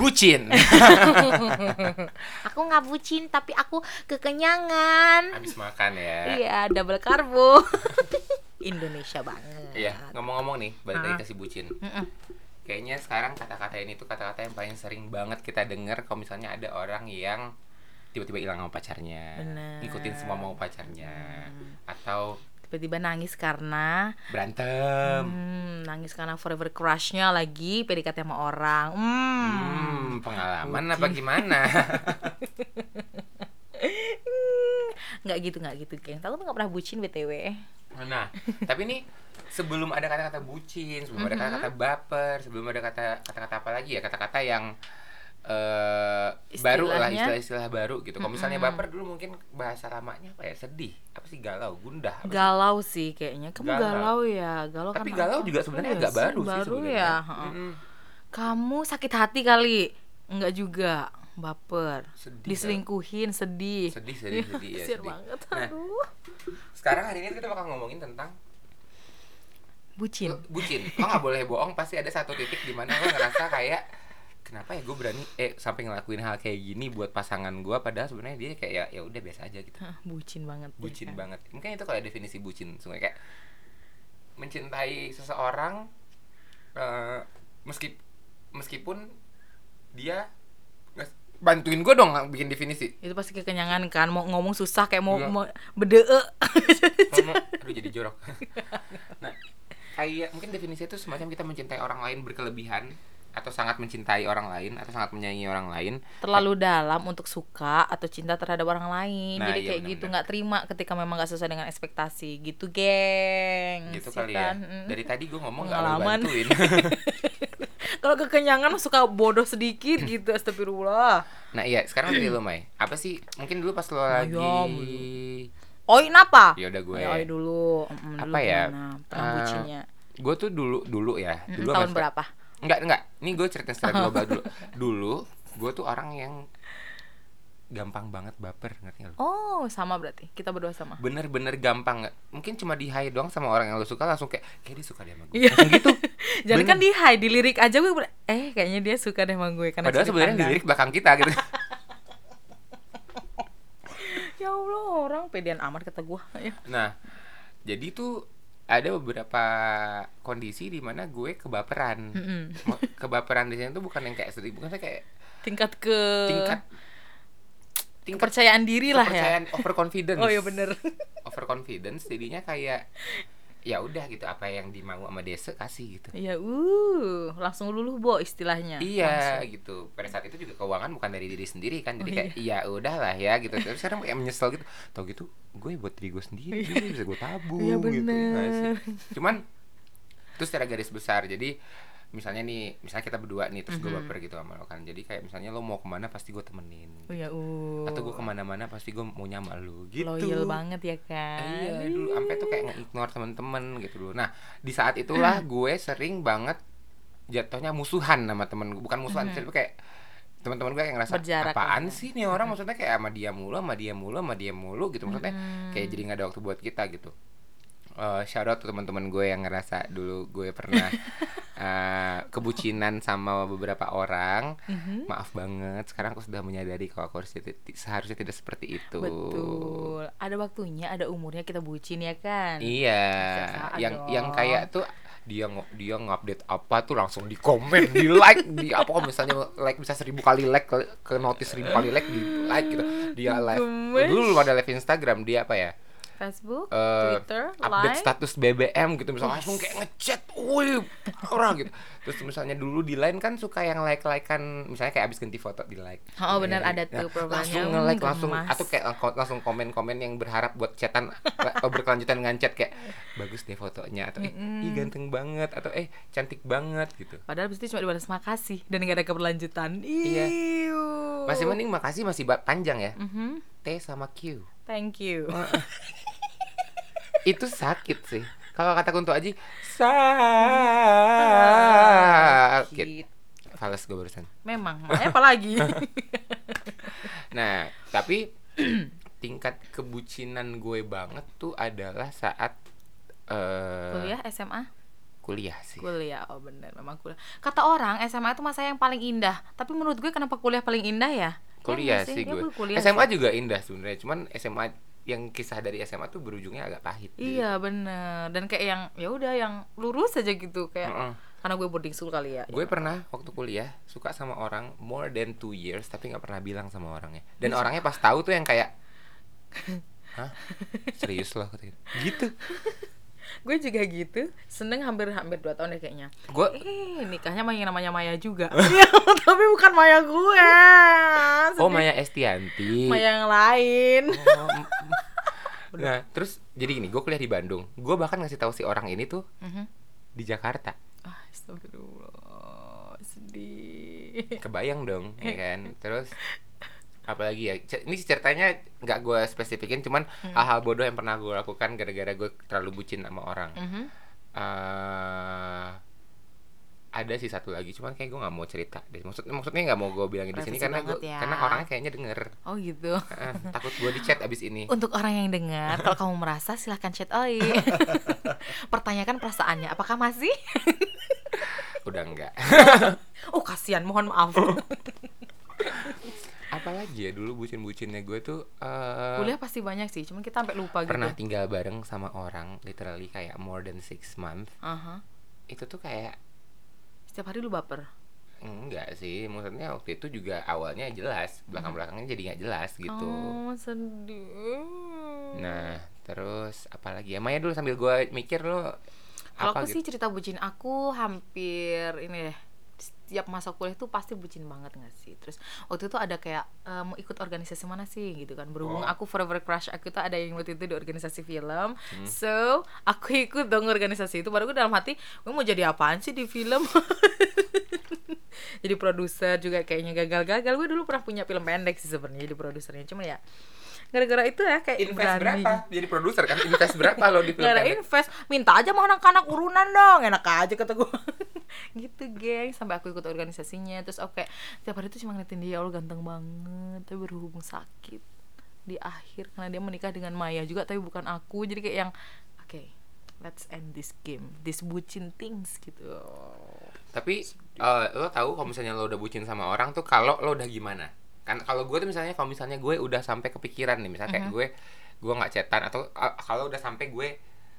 bucin. Aku nggak bucin tapi aku kekenyangan. Habis makan ya. Iya double karbo. Indonesia banget. Iya, ngomong-ngomong nih, balik lagi ke si bucin. Kayaknya sekarang kata-kata ini tuh kata-kata yang paling sering banget kita dengar kalau misalnya ada orang yang tiba-tiba hilang sama pacarnya, Bener. ngikutin semua mau pacarnya, atau tiba-tiba nangis karena berantem. hmm, nangis karena forever crushnya lagi PDKT sama orang. Hmm. Hmm, pengalaman apa gimana? nggak gitu nggak gitu geng. Tuh nggak pernah bucin btw Nah, tapi ini sebelum ada kata-kata bucin, sebelum ada kata-kata baper, sebelum ada kata kata-kata apa lagi ya, kata-kata yang eh baru lah istilah-istilah baru gitu. Kalau misalnya baper dulu mungkin bahasa lamanya apa ya? Sedih, apa sih galau, gundah. apa sih? galau sih kayaknya kamu galau, Galau. ya galau Tapi karena galau apa? juga sebenarnya agak sih, baru, sih baru sebenarnya. ya heeh. Mm-mm. kamu sakit hati kali enggak juga baper Sedih, diselingkuhin sedih Sedih, sedih, Iya, sedih, ya, sedih. banget Nah. Sekarang hari ini kita bakal ngomongin tentang bucin bucin. Lo nggak boleh bohong, pasti ada satu titik di mana lo ngerasa kayak kenapa ya gue berani eh sampai ngelakuin hal kayak gini buat pasangan gue padahal sebenarnya dia kayak ya ya udah biasa aja gitu. Hah, bucin banget ya Bucin kan? banget. Mungkin itu kalau definisi bucin, sungguh kayak mencintai seseorang eh meski meskipun dia bantuin gue dong bikin definisi. itu pasti kekenyangan kan mau ngomong susah kayak mau Iya. mau bede aduh jadi jorok nah kayak mungkin definisi itu semacam kita mencintai orang lain berkelebihan atau sangat mencintai orang lain atau sangat menyayangi orang lain. Terlalu dalam untuk suka atau cinta terhadap orang lain. Nah, jadi iya kayak gitu benar-benar. nggak terima ketika memang nggak sesuai dengan ekspektasi. Gitu geng gitu Sih kali kan? ya dari tadi gue ngomong gak lo Pengalaman. bantuin. Kalau kekenyangan suka bodoh sedikit gitu astagfirullah. Nah iya sekarang dari lo Mai. Apa sih? Mungkin dulu pas lo lagi Ayam oi kenapa? Ya udah gue Ya, oi dulu. Mm, dulu Apa ya? gimana? Pernah Eh, gue tuh dulu dulu ya. Mm, dulu tahun berapa Enggak, enggak. Ini gue cerita secara global dulu. Dulu, gue tuh orang yang gampang banget baper, ngerti nggak lu? oh sama berarti kita berdua sama Bener-bener gampang nggak? Mungkin cuma di high doang sama orang yang lo suka langsung kayak, kayak dia suka dia sama gue. Iya. Langsung gitu. Jadi Bener. kan di high, di lirik aja gue eh kayaknya dia suka deh sama gue karena Padahal sebenarnya di pandang. lirik belakang kita gitu. Ya Allah, orang pedean amat kata gue. Nah, jadi tuh ada beberapa kondisi di mana gue kebaperan. Mm-mm. Ma- Kebaperan di sini tuh bukan yang kayak sedih, bukan kayak Tingkat ke tingkat tingkat kepercayaan diri lah ya. kepercayaan overconfidence. Oh iya bener. overconfidence jadinya kayak ya udah gitu apa yang dimau sama desa kasih gitu. Iya, uh, langsung luluh bo istilahnya. iya Langsung. gitu. Pada saat itu juga keuangan bukan dari diri sendiri kan jadi Oh, kayak iya. Udahlah ya gitu. Tapi sekarang kayak menyesal gitu. Tau gitu gue buat diri gue sendiri bisa gue tabung Iya, gitu. Ya nggak sih? cuman itu secara garis besar. Jadi misalnya nih misalnya kita berdua nih terus gue Mhm. baper gitu sama lo kan jadi kayak misalnya lo mau ke mana pasti gue temenin Oh ya, uh. atau gue ke mana-mana pasti gue mau nyama lo gitu Loyal banget ya kan. Iya dulu sampai tuh kayak nge-ignore temen-temen gitu dulu. Nah di saat itulah gue sering banget jatuhnya musuhan sama temen gue. Bukan musuhan, tapi kayak teman-teman gue yang ngerasa Berjarak apaan ya." sih nih orang maksudnya kayak sama dia mulu, sama dia mulu, sama dia mulu gitu maksudnya Mhm. kayak jadi nggak ada waktu buat kita gitu. Eh shout out tuh teman-teman gue yang ngerasa dulu gue pernah eh, kebucinan sama beberapa orang. Mhm. Maaf banget, sekarang aku sudah menyadari kalau aku harusnya seharusnya tidak seperti itu. Betul. Ada waktunya, ada umurnya kita bucin ya kan. Iya, yang dong. yang kayak tuh dia dia ngupdate apa tuh langsung di komen, di like, di apa kalau misalnya like bisa seribu kali like ke, ke notice seribu kali like di like gitu. Dia live. Dulu ada live Instagram dia apa ya? Facebook, Eh, Twitter, update Line. status BBM gitu misalnya langsung kayak ngechat, wih orang gitu. Terus misalnya dulu di line kan suka yang like likean misalnya kayak abis ganti foto di like. Oh, benar, ada nah, tuh profilnya. Langsung Hmm, nge-like langsung gemas. atau kayak lang- langsung komen-komen yang berharap buat chatan eh, berkelanjutan dengan chat kayak bagus deh fotonya atau eh ih ganteng banget atau eh cantik banget gitu. Padahal abis itu cuma dibalas makasih dan gak ada keberlanjutan. Iya. Masih mending makasih masih panjang ya. Mhm. T sama Q. Thank you. Itu sakit sih. Kalau kata Kunto Aji sakit. Fales gue barusan. Memang, makanya apa lagi? Nah, tapi tingkat kebucinan gue banget tuh adalah saat eh Kuliah SMA? kuliah sih Kuliah, oh bener, memang kuliah. Kata orang SMA itu masa yang paling indah. Tapi menurut gue kenapa kuliah paling indah ya? kuliah Ya sih Ya, gue kuliah SMA sih. juga indah sebenarnya cuman SMA yang kisah dari SMA tuh berujungnya agak pahit gitu. Iya bener. Dan kayak yang ya udah yang lurus aja gitu kayak Heeh. karena gue boarding school kali ya. gue pernah waktu kuliah suka sama orang more than two years tapi nggak pernah bilang sama orangnya dan orangnya pas tahu tuh yang kayak hah serius loh gitu. gue juga gitu. Seneng hampir hampir dua tahun deh kayaknya. gue Eh nikahnya sama yang namanya Maya juga. Iya, tapi bukan Maya gue. oh Sedih. Maya Estianti Maya yang lain. Oh, m- m- nah terus jadi gini gue kuliah di Bandung gue bahkan ngasih tahu si orang ini tuh Mhm. di Jakarta Ah, Astagfirullah. Sedih. kebayang dong ya kan terus apalagi ya ini ceritanya nggak gue spesifikin cuman hal-hal bodoh yang pernah gue lakukan gara-gara gue terlalu bucin sama orang Mhm. eh ada sih satu lagi cuman kayak gue nggak mau cerita deh maksud maksudnya nggak mau gue bilangin di sini karena gue ya. karena orangnya kayaknya denger Oh gitu. Eh, takut gue di chat abis ini Untuk orang yang dengar, kalau kamu merasa silahkan chat Oi. Pertanyakan perasaannya, apakah masih? udah enggak Oh kasihan, mohon maaf. apalagi ya dulu bucin-bucinnya gue tuh eh, Kuliah pasti banyak sih, cuman kita sampai lupa pernah gitu. tinggal bareng sama orang literally kayak more than six month Aha. itu tuh kayak Setiap hari lu baper. enggak sih maksudnya waktu itu juga awalnya jelas belakang belakangnya jadi nggak jelas gitu Oh, sedih. nah terus apalagi ya Maya dulu sambil gue mikir lo Kalau apa aku gitu sih cerita bucin aku hampir ini deh setiap masa kuliah tuh pasti bucin banget gak sih? Terus waktu itu ada kayak eh, mau ikut organisasi mana sih? Gitu kan berhubung Oh. aku forever crush aku tuh ada yang waktu itu di organisasi film. Hmm. so aku ikut dong organisasi itu baru gue dalam hati gue mau jadi apaan sih di film? Jadi produser juga kayaknya gagal-gagal. Gue dulu pernah punya film pendek sih sebenarnya jadi produsernya. Cuma ya gara-gara itu ya kayak invest berani. berapa? Jadi produser kan invest berapa lo di film pendek? invest minta aja mau anak-anak urunan dong enak aja kata gue gitu geng. Sampai aku ikut organisasinya terus oke tiap hari tuh cuma ngeliatin dia ya Allah ganteng banget tapi berhubung sakit di akhir. Karena dia menikah dengan Maya juga tapi bukan aku. Jadi kayak yang oke let's end this game this bucin things gitu. Tapi eh, lo tahu kalau misalnya lo udah bucin sama orang tuh kalau lo udah gimana kan kalau gue tuh misalnya kalau misalnya gue udah sampai kepikiran nih misalnya kayak gue gue nggak chatan atau kalau udah sampai gue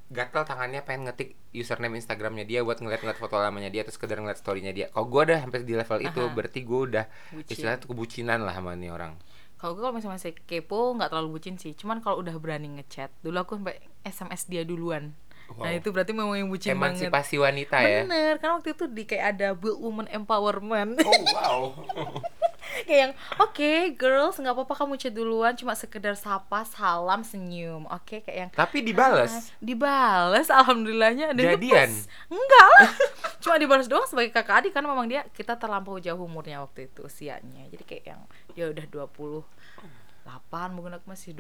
gatel tangannya pengen ngetik username Instagramnya dia buat ngeliat-ngeliat foto lamanya dia terus sekedar ngeliat storynya dia. Kalau gue udah sampai di level itu Aha. berarti gue udah Bucin. istilahnya tuh kebucinan lah sama nih orang. Kalau gue kalau misalnya masih kepo nggak terlalu bucin sih. Cuman kalau udah berani ngechat dulu aku sampai SMS dia duluan. Nah Wow. itu berarti memang yang bucin banget. Emansipasi wanita ya? Bener, karena waktu itu di kayak ada build woman empowerment. Oh wow Kayak yang, oke girls, nggak apa-apa kamu chat duluan Cuma sekedar sapa, salam, senyum. Oke, kayak yang tapi dibales. Dibales, alhamdulillahnya. Ada Jadian? Enggak lah. Cuma dibales doang sebagai kakak adik Karena memang dia, kita terlampau jauh umurnya waktu itu Usianya. Jadi kayak yang, dia udah 28 Mungkin aku masih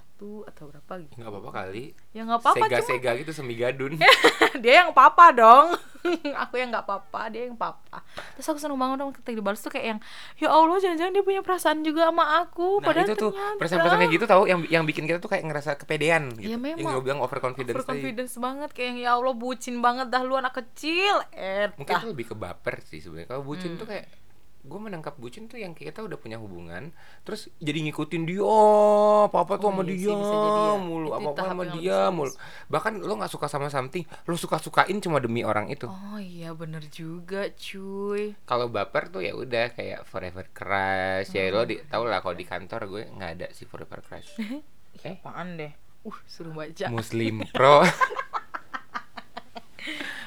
21 atau berapa gitu. Nggak apa-apa kali. Ya nggak apa-apa cuma sega-sega gitu semigadun. Dia yang papa dong. Aku yang nggak papa dia yang papa. Terus aku seneng banget dong ketika dibalas tuh kayak yang ya allah jangan-jangan dia punya perasaan juga sama aku. Nah padahal itu tuh ternyata perasaan-perasaan kayak gitu tahu yang yang bikin kita tuh kayak ngerasa kepedean gitu. Ya, memang. Yang gue bilang overconfidence tadi. overconfidence banget kayak yang ya allah bucin banget dah lu anak kecil. Eh Mungkin itu lebih ke baper sih sebenarnya. Kalau bucin tuh kayak gue menangkap bucin tuh yang kita udah punya hubungan terus jadi ngikutin dia apa apa tuh Oh, sama iya sih, dia bisa ya. mulu Itu apa apa sama dia lebih mulu. bahkan lo nggak suka sama something lo suka sukain cuma demi orang itu. Oh iya bener juga cuy. Kalau baper tuh ya udah kayak forever crush ya lo di tau lah kalau di kantor gue nggak ada sih forever crush. Eh? apaan deh? Uh suruh baca. Muslim pro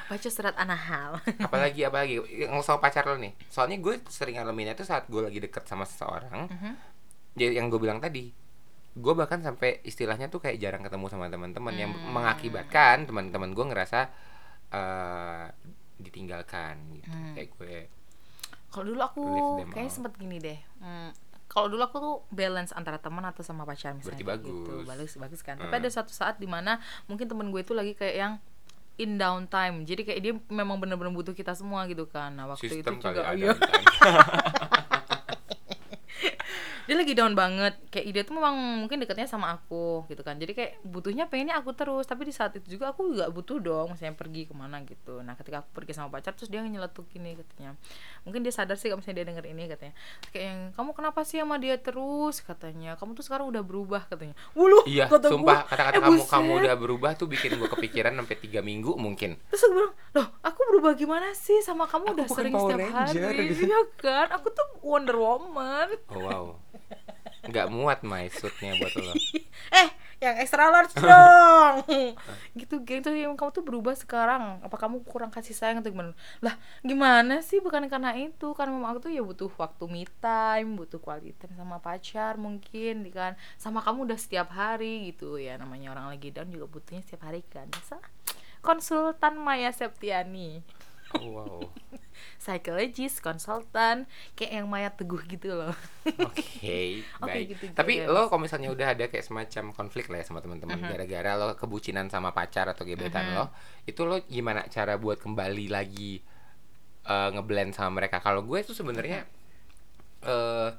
baca surat anahal apalagi apalagi yang sama pacar lo nih soalnya gue sering ngalaminnya tuh saat gue lagi deket sama seseorang Mhm. ya yang gue bilang tadi gue bahkan sampai istilahnya tuh kayak jarang ketemu sama teman-teman yang Hmm. mengakibatkan teman-teman gue ngerasa eh, ditinggalkan gitu Hmm. kayak gue Kalau dulu aku out. sempet gini deh. Hmm, kalau dulu aku tuh balance antara teman atau sama pacar misalnya Berarti kayak gitu. bagus. Bagus bagus kan. Hmm. Tapi ada satu saat di mana mungkin temen gue itu lagi kayak yang in downtime. Jadi kayak dia memang bener-bener butuh kita semua gitu kan. Nah, waktu sistem itu juga ada iya, sana. Dia lagi down banget. Kayak dia tuh memang mungkin deketnya sama aku gitu kan. Jadi kayak butuhnya pengennya aku terus. Tapi di saat itu juga aku juga butuh dong misalnya pergi ke mana gitu. Nah ketika aku pergi sama pacar terus dia nyeletuk ini katanya. Mungkin dia sadar sih kalau misalnya dia denger ini katanya. Kayak yang kamu kenapa sih sama dia terus? katanya. Kamu tuh sekarang udah berubah katanya. Wuluh Iya, kata sumpah kata-kata "Eh, kamu buset." kamu udah berubah tuh bikin gue kepikiran sampai tiga minggu mungkin. terus aku bilang loh aku berubah gimana sih? Sama kamu Aku udah sering Power setiap Ranger, hari. Gitu. iya kan? Aku tuh Wonder Woman. Oh wow. Nggak muat my suitnya buat lo. eh yang extra large dong. Gitu geng tuh yang kamu tuh berubah sekarang. Apa kamu kurang kasih sayang atau gimana? Lah gimana sih? Bukan karena itu. Kan memang aku tuh ya butuh waktu me time butuh quality time sama pacar mungkin kan? Sama kamu udah setiap hari gitu. Ya namanya orang lagi down juga butuhnya setiap hari kan. Bisa konsultan Maya Septiani wow. psychologist konsultan kayak yang Maya teguh gitu loh Oke, Oke, baik. gitu, Tapi guys. lo kalau misalnya udah ada kayak semacam konflik lah ya sama teman-teman gara-gara lo kebucinan sama pacar atau gebetan lo, itu lo gimana cara buat kembali lagi eh, ngeblend sama mereka? Kalau gue tuh sebenarnya eh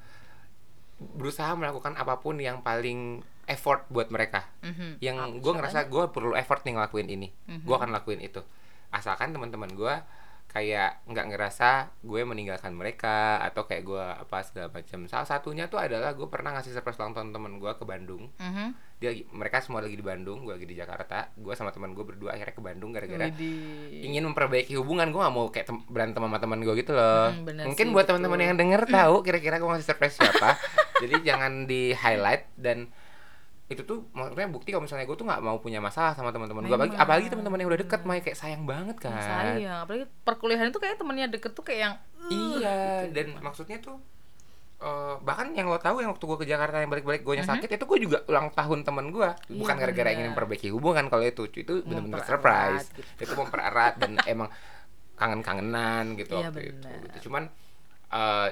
berusaha melakukan apa pun yang paling effort buat mereka. Mhm. Yang gue ngerasa gue perlu effort nih ngelakuin ini. Mhm. Gue akan lakuin itu. Asalkan teman-teman gue kayak nggak ngerasa gue meninggalkan mereka atau kayak gue apa segala macam. Salah satunya tuh adalah gue pernah ngasih surprise ulang tahun teman gue ke Bandung. Mhm. Dia lagi- mereka semua lagi di Bandung, gue lagi di Jakarta. Gue sama teman gue berdua akhirnya ke Bandung gara-gara ingin memperbaiki hubungan gue gak mau kayak tem- berantem sama teman gue gitu loh Hmm, bener mungkin sih, buat teman-teman yang denger tahu kira-kira gue ngasih surprise siapa jadi jangan di highlight dan itu tuh maksudnya bukti kalau misalnya gue tuh nggak mau punya masalah sama teman-teman gue apalagi, apalagi teman-teman yang udah deket mah kayak sayang banget kan sayang apalagi perkuliahan itu kayak temennya deket tuh kayak yang uh, iya gitu. dan maksudnya tuh eh, bahkan yang lo tahu yang waktu gue ke Jakarta yang balik-balik gue Mhm. sakit itu gue juga ulang tahun temen gue bukan Iya, gara-gara bener. ingin memperbaiki hubungan kalau itu itu bener-bener Mempererat surprise gitu. itu mempererat dan emang kangen-kangenan gitu Iya, waktu itu gitu. cuman eh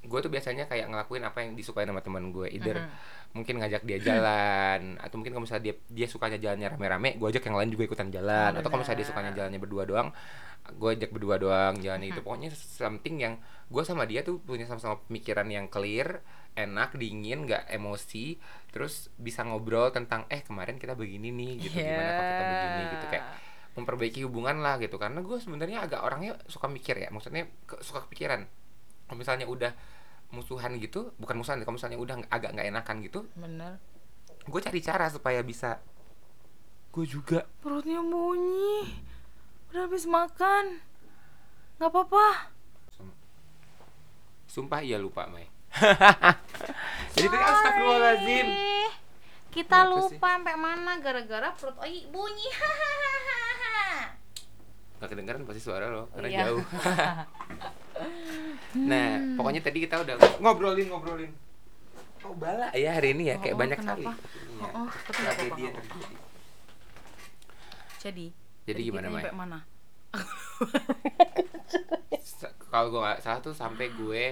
gue tuh biasanya kayak ngelakuin apa yang disukai sama teman gue either Mhm. Mungkin ngajak dia jalan atau mungkin kalau misalnya dia dia sukanya jalannya rame-rame gue ajak yang lain juga ikutan jalan. Atau kalau misalnya dia sukanya jalannya berdua doang gue ajak berdua doang jalan itu pokoknya something yang gue sama dia tuh punya sama-sama pemikiran yang clear enak dingin nggak emosi. Terus bisa ngobrol tentang eh kemarin kita begini nih gitu. Gimana kalau kita begini? gitu. Kayak memperbaiki hubungan lah gitu. Karena gue sebenarnya agak orangnya suka mikir ya. Maksudnya suka kepikiran. Kalau misalnya udah musuhan gitu bukan musuhan kalau misalnya udah agak nggak enakan gitu bener. gue cari cara supaya bisa. Gue juga. Perutnya bunyi. Udah habis makan. Nggak apa-apa. Sumpah iya lupa Mai. Jadi tadi astagfirullahaladzim. Kita Kenapa sih? lupa sampai mana gara-gara perut Oi bunyi. Hahaha nggak kedengeran pasti suara lo karena Iya. jauh nah pokoknya tadi kita udah ngobrolin ngobrolin. Oh bala. Ya hari ini ya kayak Oh, banyak kenapa? kali Oh, oh, tapi tragedi apa-apa, yang nggak terjadi jadi Jadi gimana, Mai? sampai mana kalau gue nggak salah tuh sampai gue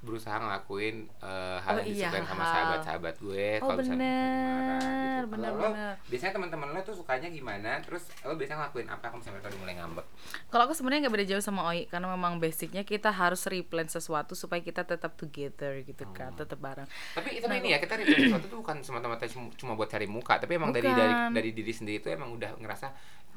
berusaha ngelakuin eh, hal Oh, yang iya, disukain sama sahabat-sahabat gue Oh, kalau misalnya marah gitu. bener, Kalau lo, biasanya teman-teman lo tuh sukanya gimana terus lo biasanya ngelakuin apa kalau misalnya mereka mulai ngambek Kalau aku sebenarnya nggak beda jauh sama Oi karena memang basicnya kita harus replan sesuatu supaya kita tetap together gitu Oh. kan, tetap bareng. tapi tapi ini ya kita review sesuatu tuh bukan semata-mata cuma- buat cari muka tapi emang dari dari Bukan. dari diri sendiri itu emang udah ngerasa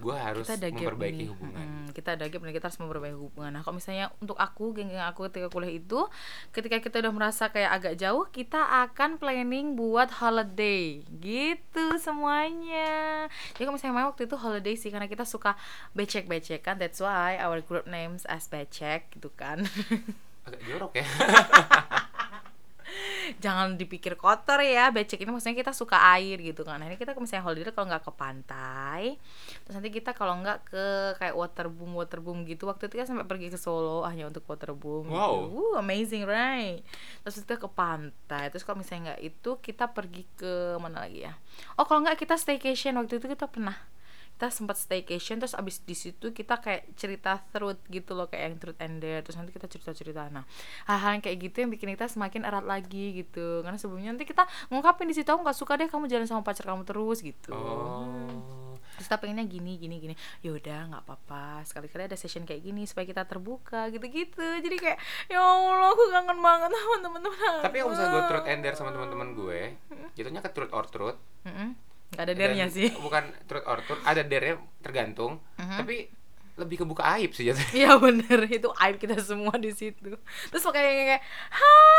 gue harus kita ada memperbaiki hubungan Mm-mm, kita ada gap dan kita harus memperbaiki hubungan. Nah, kalau misalnya untuk aku, geng-geng aku ketika kuliah itu, ketika kita udah merasa kayak agak jauh, kita akan planning buat holiday. Gitu semuanya. Jadi kalau misalnya main waktu itu holiday sih karena kita suka becek-becek kan. That's why our group names as becek gitu kan. agak jorok ya jangan dipikir kotor ya becek ini maksudnya kita suka air gitu kan nah ini kita misalnya holiday kalau nggak ke pantai terus nanti kita kalau nggak ke kayak waterboom waterboom gitu waktu itu kan sampai pergi ke Solo hanya untuk waterboom Wow. gitu. Woo, amazing right terus kita ke pantai terus kalau misalnya nggak itu kita pergi ke mana lagi ya oh kalau nggak kita staycation waktu itu kita pernah kita sempat staycation terus abis di situ kita kayak cerita truth gitu loh kayak yang truth and dare terus nanti kita cerita cerita nah hal-hal yang kayak gitu yang bikin kita semakin erat lagi gitu. Karena sebelumnya nanti kita ngungkapin di situ aku nggak suka deh kamu jalan sama pacar kamu terus gitu. Oh. Terus kita pengennya gini gini gini. Yaudah nggak apa-apa sekali-kali ada session kayak gini supaya kita terbuka gitu-gitu. Jadi kayak ya allah aku kangen banget sama teman-teman tapi kalau misalnya gue truth and dare sama teman-teman gue jatuhnya ke truth or truth. Mm-mm. Nggak ada dernya sih bukan truth or truth ada dare tergantung Mhm. tapi lebih kebuka aib sih jatuhnya Iya bener itu aib kita semua di situ. Terus makanya kayak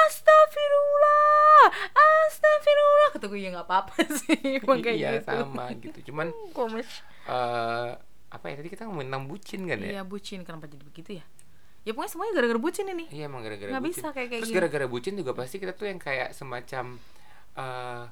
astagfirullah, astagfirullah. Kata gue ya nggak apa-apa sih, emang kayak iya gitu. sama gitu cuman Komish. eh apa ya tadi kita ngomongin tentang bucin kan ya Iya bucin kenapa jadi begitu ya? Ya pokoknya semuanya gara-gara bucin ini. Iya emang gara-gara Nggak bucin. bisa kayak- kayak Terus gara-gara bucin juga pasti kita tuh yang kayak semacam eh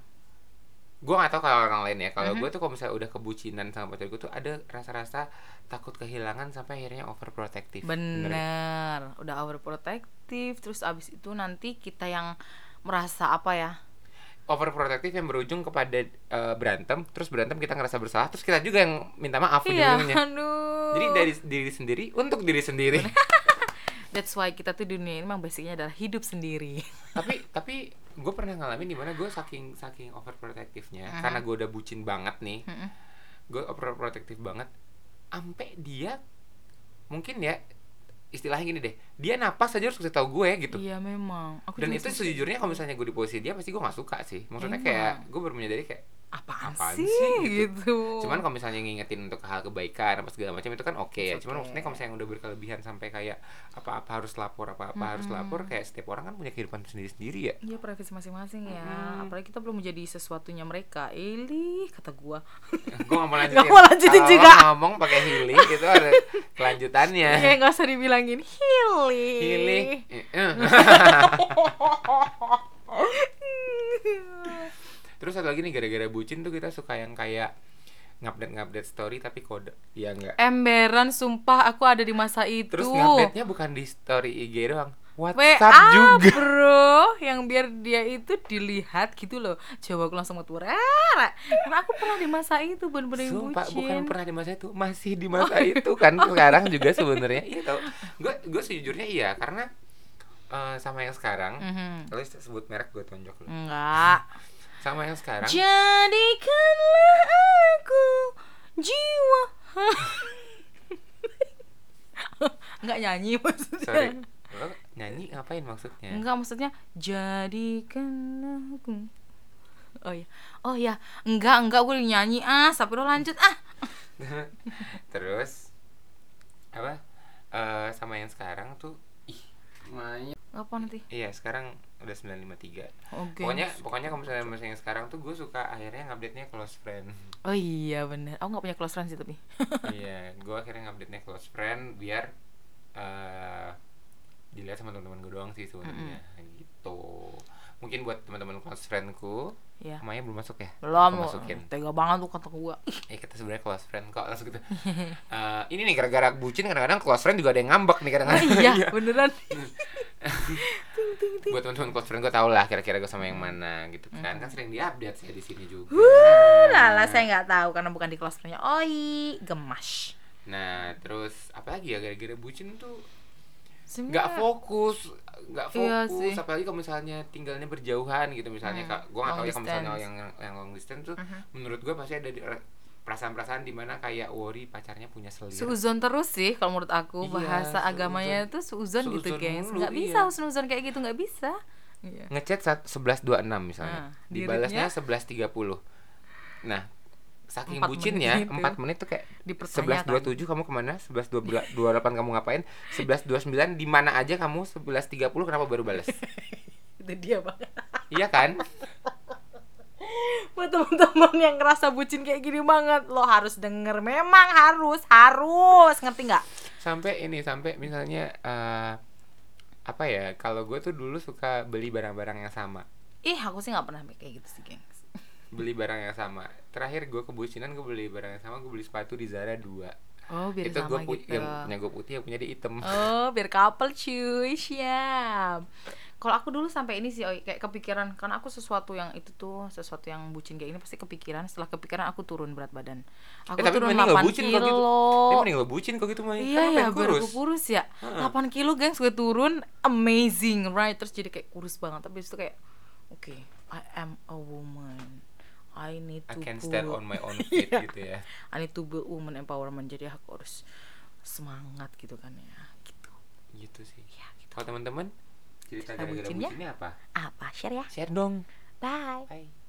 gue gak tahu kalau orang lain ya. Kalau Mhm. gue tuh kalau misalnya udah kebucinan sama pacar gue tuh ada rasa-rasa takut kehilangan sampai akhirnya overprotective. Bener ya? Udah overprotective. Terus abis itu nanti kita yang merasa apa ya? Overprotective yang berujung kepada eh, berantem, terus berantem kita ngerasa bersalah, terus kita juga yang minta maaf Iya, ujung-ujungnya. aduh. Jadi dari diri sendiri untuk diri sendiri. That's why kita tuh di dunia ini memang basicnya adalah hidup sendiri. tapi tapi gue pernah ngalamin di mana gue saking saking overprotectivenya Mhm. karena gue udah bucin banget nih Mm-mm. gue overprotective banget ampe dia mungkin ya istilahnya gini deh dia napas aja harus kasih tahu gue gitu Iya memang. Aku dan itu sejujurnya kalau misalnya gue di posisi dia pasti gue nggak suka sih maksudnya kayak gue baru menyadari kayak apaan, apaan sih, sih, gitu. cuman kalau misalnya ngingetin untuk hal kebaikan apa segala macam itu kan oke ya It's cuman okay. maksudnya kalau misalnya udah berkelebihan sampai kayak apa-apa harus lapor apa-apa harus Mm-mm. lapor kayak setiap orang kan punya kehidupan sendiri-sendiri ya Iya privasi masing-masing ya. Mm-mm. Apalagi kita belum menjadi sesuatunya mereka. Eli kata gua. gue gak mau lanjutin Nggak mau lanjutin juga. ngomong pakai healing itu ada kelanjutannya Ya nggak usah dibilangin Hili. healing Eh, eh. terus satu lagi nih gara-gara bucin tuh kita suka yang kayak ngupdate ngupdate story tapi kode. Ya enggak Emberan sumpah aku ada di masa itu. terus ngupdate nya bukan di story IG doang. WA WhatsApp juga. bro yang biar dia itu dilihat gitu loh. Coba aku langsung metu Rara. karena aku pernah di masa itu bener-bener Sumpah bucin. bukan pernah di masa itu masih di masa itu kan sekarang juga sebenarnya. Iya tau. Gue gue sejujurnya iya karena eh, sama yang sekarang Mhm. kalau sebut merek gue tonjok lu. Enggak sama yang sekarang? Jadikanlah aku jiwa. Enggak nyanyi maksudnya. Sorry. Lo nyanyi ngapain maksudnya? Enggak maksudnya jadikanlah aku. Oh ya oh ya enggak enggak gue nyanyi. Ah sampai lo lanjut. Ah. Terus apa? Eh sama yang sekarang tuh ih main. Apa nanti? Iya sekarang udah 953 oke pokoknya pokoknya kalau misalnya misalnya yang sekarang tuh gue suka akhirnya ngupdate nya close friend. Oh iya bener. Aku nggak punya close friends sih tapi. Iya gue akhirnya ngupdate nya close friend biar eh dilihat sama teman-teman gue doang sih sebenarnya. Gitu. Mungkin buat teman-teman close friendku ya namanya belum masuk ya? Belum Aku masukin. tega banget tuh kata gua. Eh kita sebenarnya close friend kok langsung gitu. Eh, ini nih gara-gara bucin kadang-kadang close friend juga ada yang ngambek nih kadang-kadang. iya beneran Buat teman-teman close friend gue tau lah kira-kira gue sama yang mana gitu kan. Kan sering diupdate saya di sini juga. lala saya nggak tahu karena bukan di close friendnya oi gemas Nah, terus apa lagi ya gara-gara bucin tuh nggak fokus, nggak Iya fokus sih. apalagi kalau misalnya tinggalnya berjauhan gitu misalnya Hmm, kak gue nggak tahu long ya kalau misalnya yang yang long distance tuh Mhm. menurut gue pasti ada di- perasaan-perasaan di mana kayak worry pacarnya punya selir Seuzon terus sih kalau menurut aku Iya, bahasa agamanya itu seuzon gitu mulu, nggak bisa iya. husnuzon kayak gitu nggak bisa iya ngechat saat 11.26 misalnya. Nah, Dibalasnya diritnya? 11.30. Nah, saking Empat bucinnya menit itu. 4 menit tuh kayak Dipertanyakan. 11.27 kamu ke mana? 11.28 kamu ngapain? 11.29 di mana aja kamu? 11.30 kenapa baru balas? itu dia banget iya kan? buat teman-teman yang ngerasa bucin kayak gini banget lo harus denger memang harus harus ngerti nggak Sampai ini sampai misalnya eh, apa ya? Kalau gue tuh dulu suka beli barang-barang yang sama. ih aku sih nggak pernah kayak gitu sih gengs Beli barang yang sama. Terakhir gue kebucinan gue beli barang yang sama, gue beli sepatu di Zara 2. oh biar itu sama gue pu- gitu yang punya gue putih yang punya dia hitam. Oh, biar couple cuy, siap kalau aku dulu sampai ini sih kayak kepikiran karena aku sesuatu yang itu tuh sesuatu yang bucin kayak ini pasti kepikiran. Setelah kepikiran aku turun berat badan. Aku eh, tapi turun 8 bucin kilo gitu. Ya, mending bucin kok gitu, gitu mah iya kan ya gue kurus. kurus ya. Delapan 8 kilo gengs gue turun. Amazing right? Terus jadi kayak kurus banget. Tapi itu kayak oke okay, I am a woman. I need to I can stand on my own feet yeah. gitu ya. I need to build woman empowerment. Jadi aku harus semangat gitu kan ya. Gitu. Gitu sih. Ya, gitu. kalau teman-teman? cerita gara-gara bucin ya? bucinnya apa? Apa? Share ya. Share dong. Bye. Bye.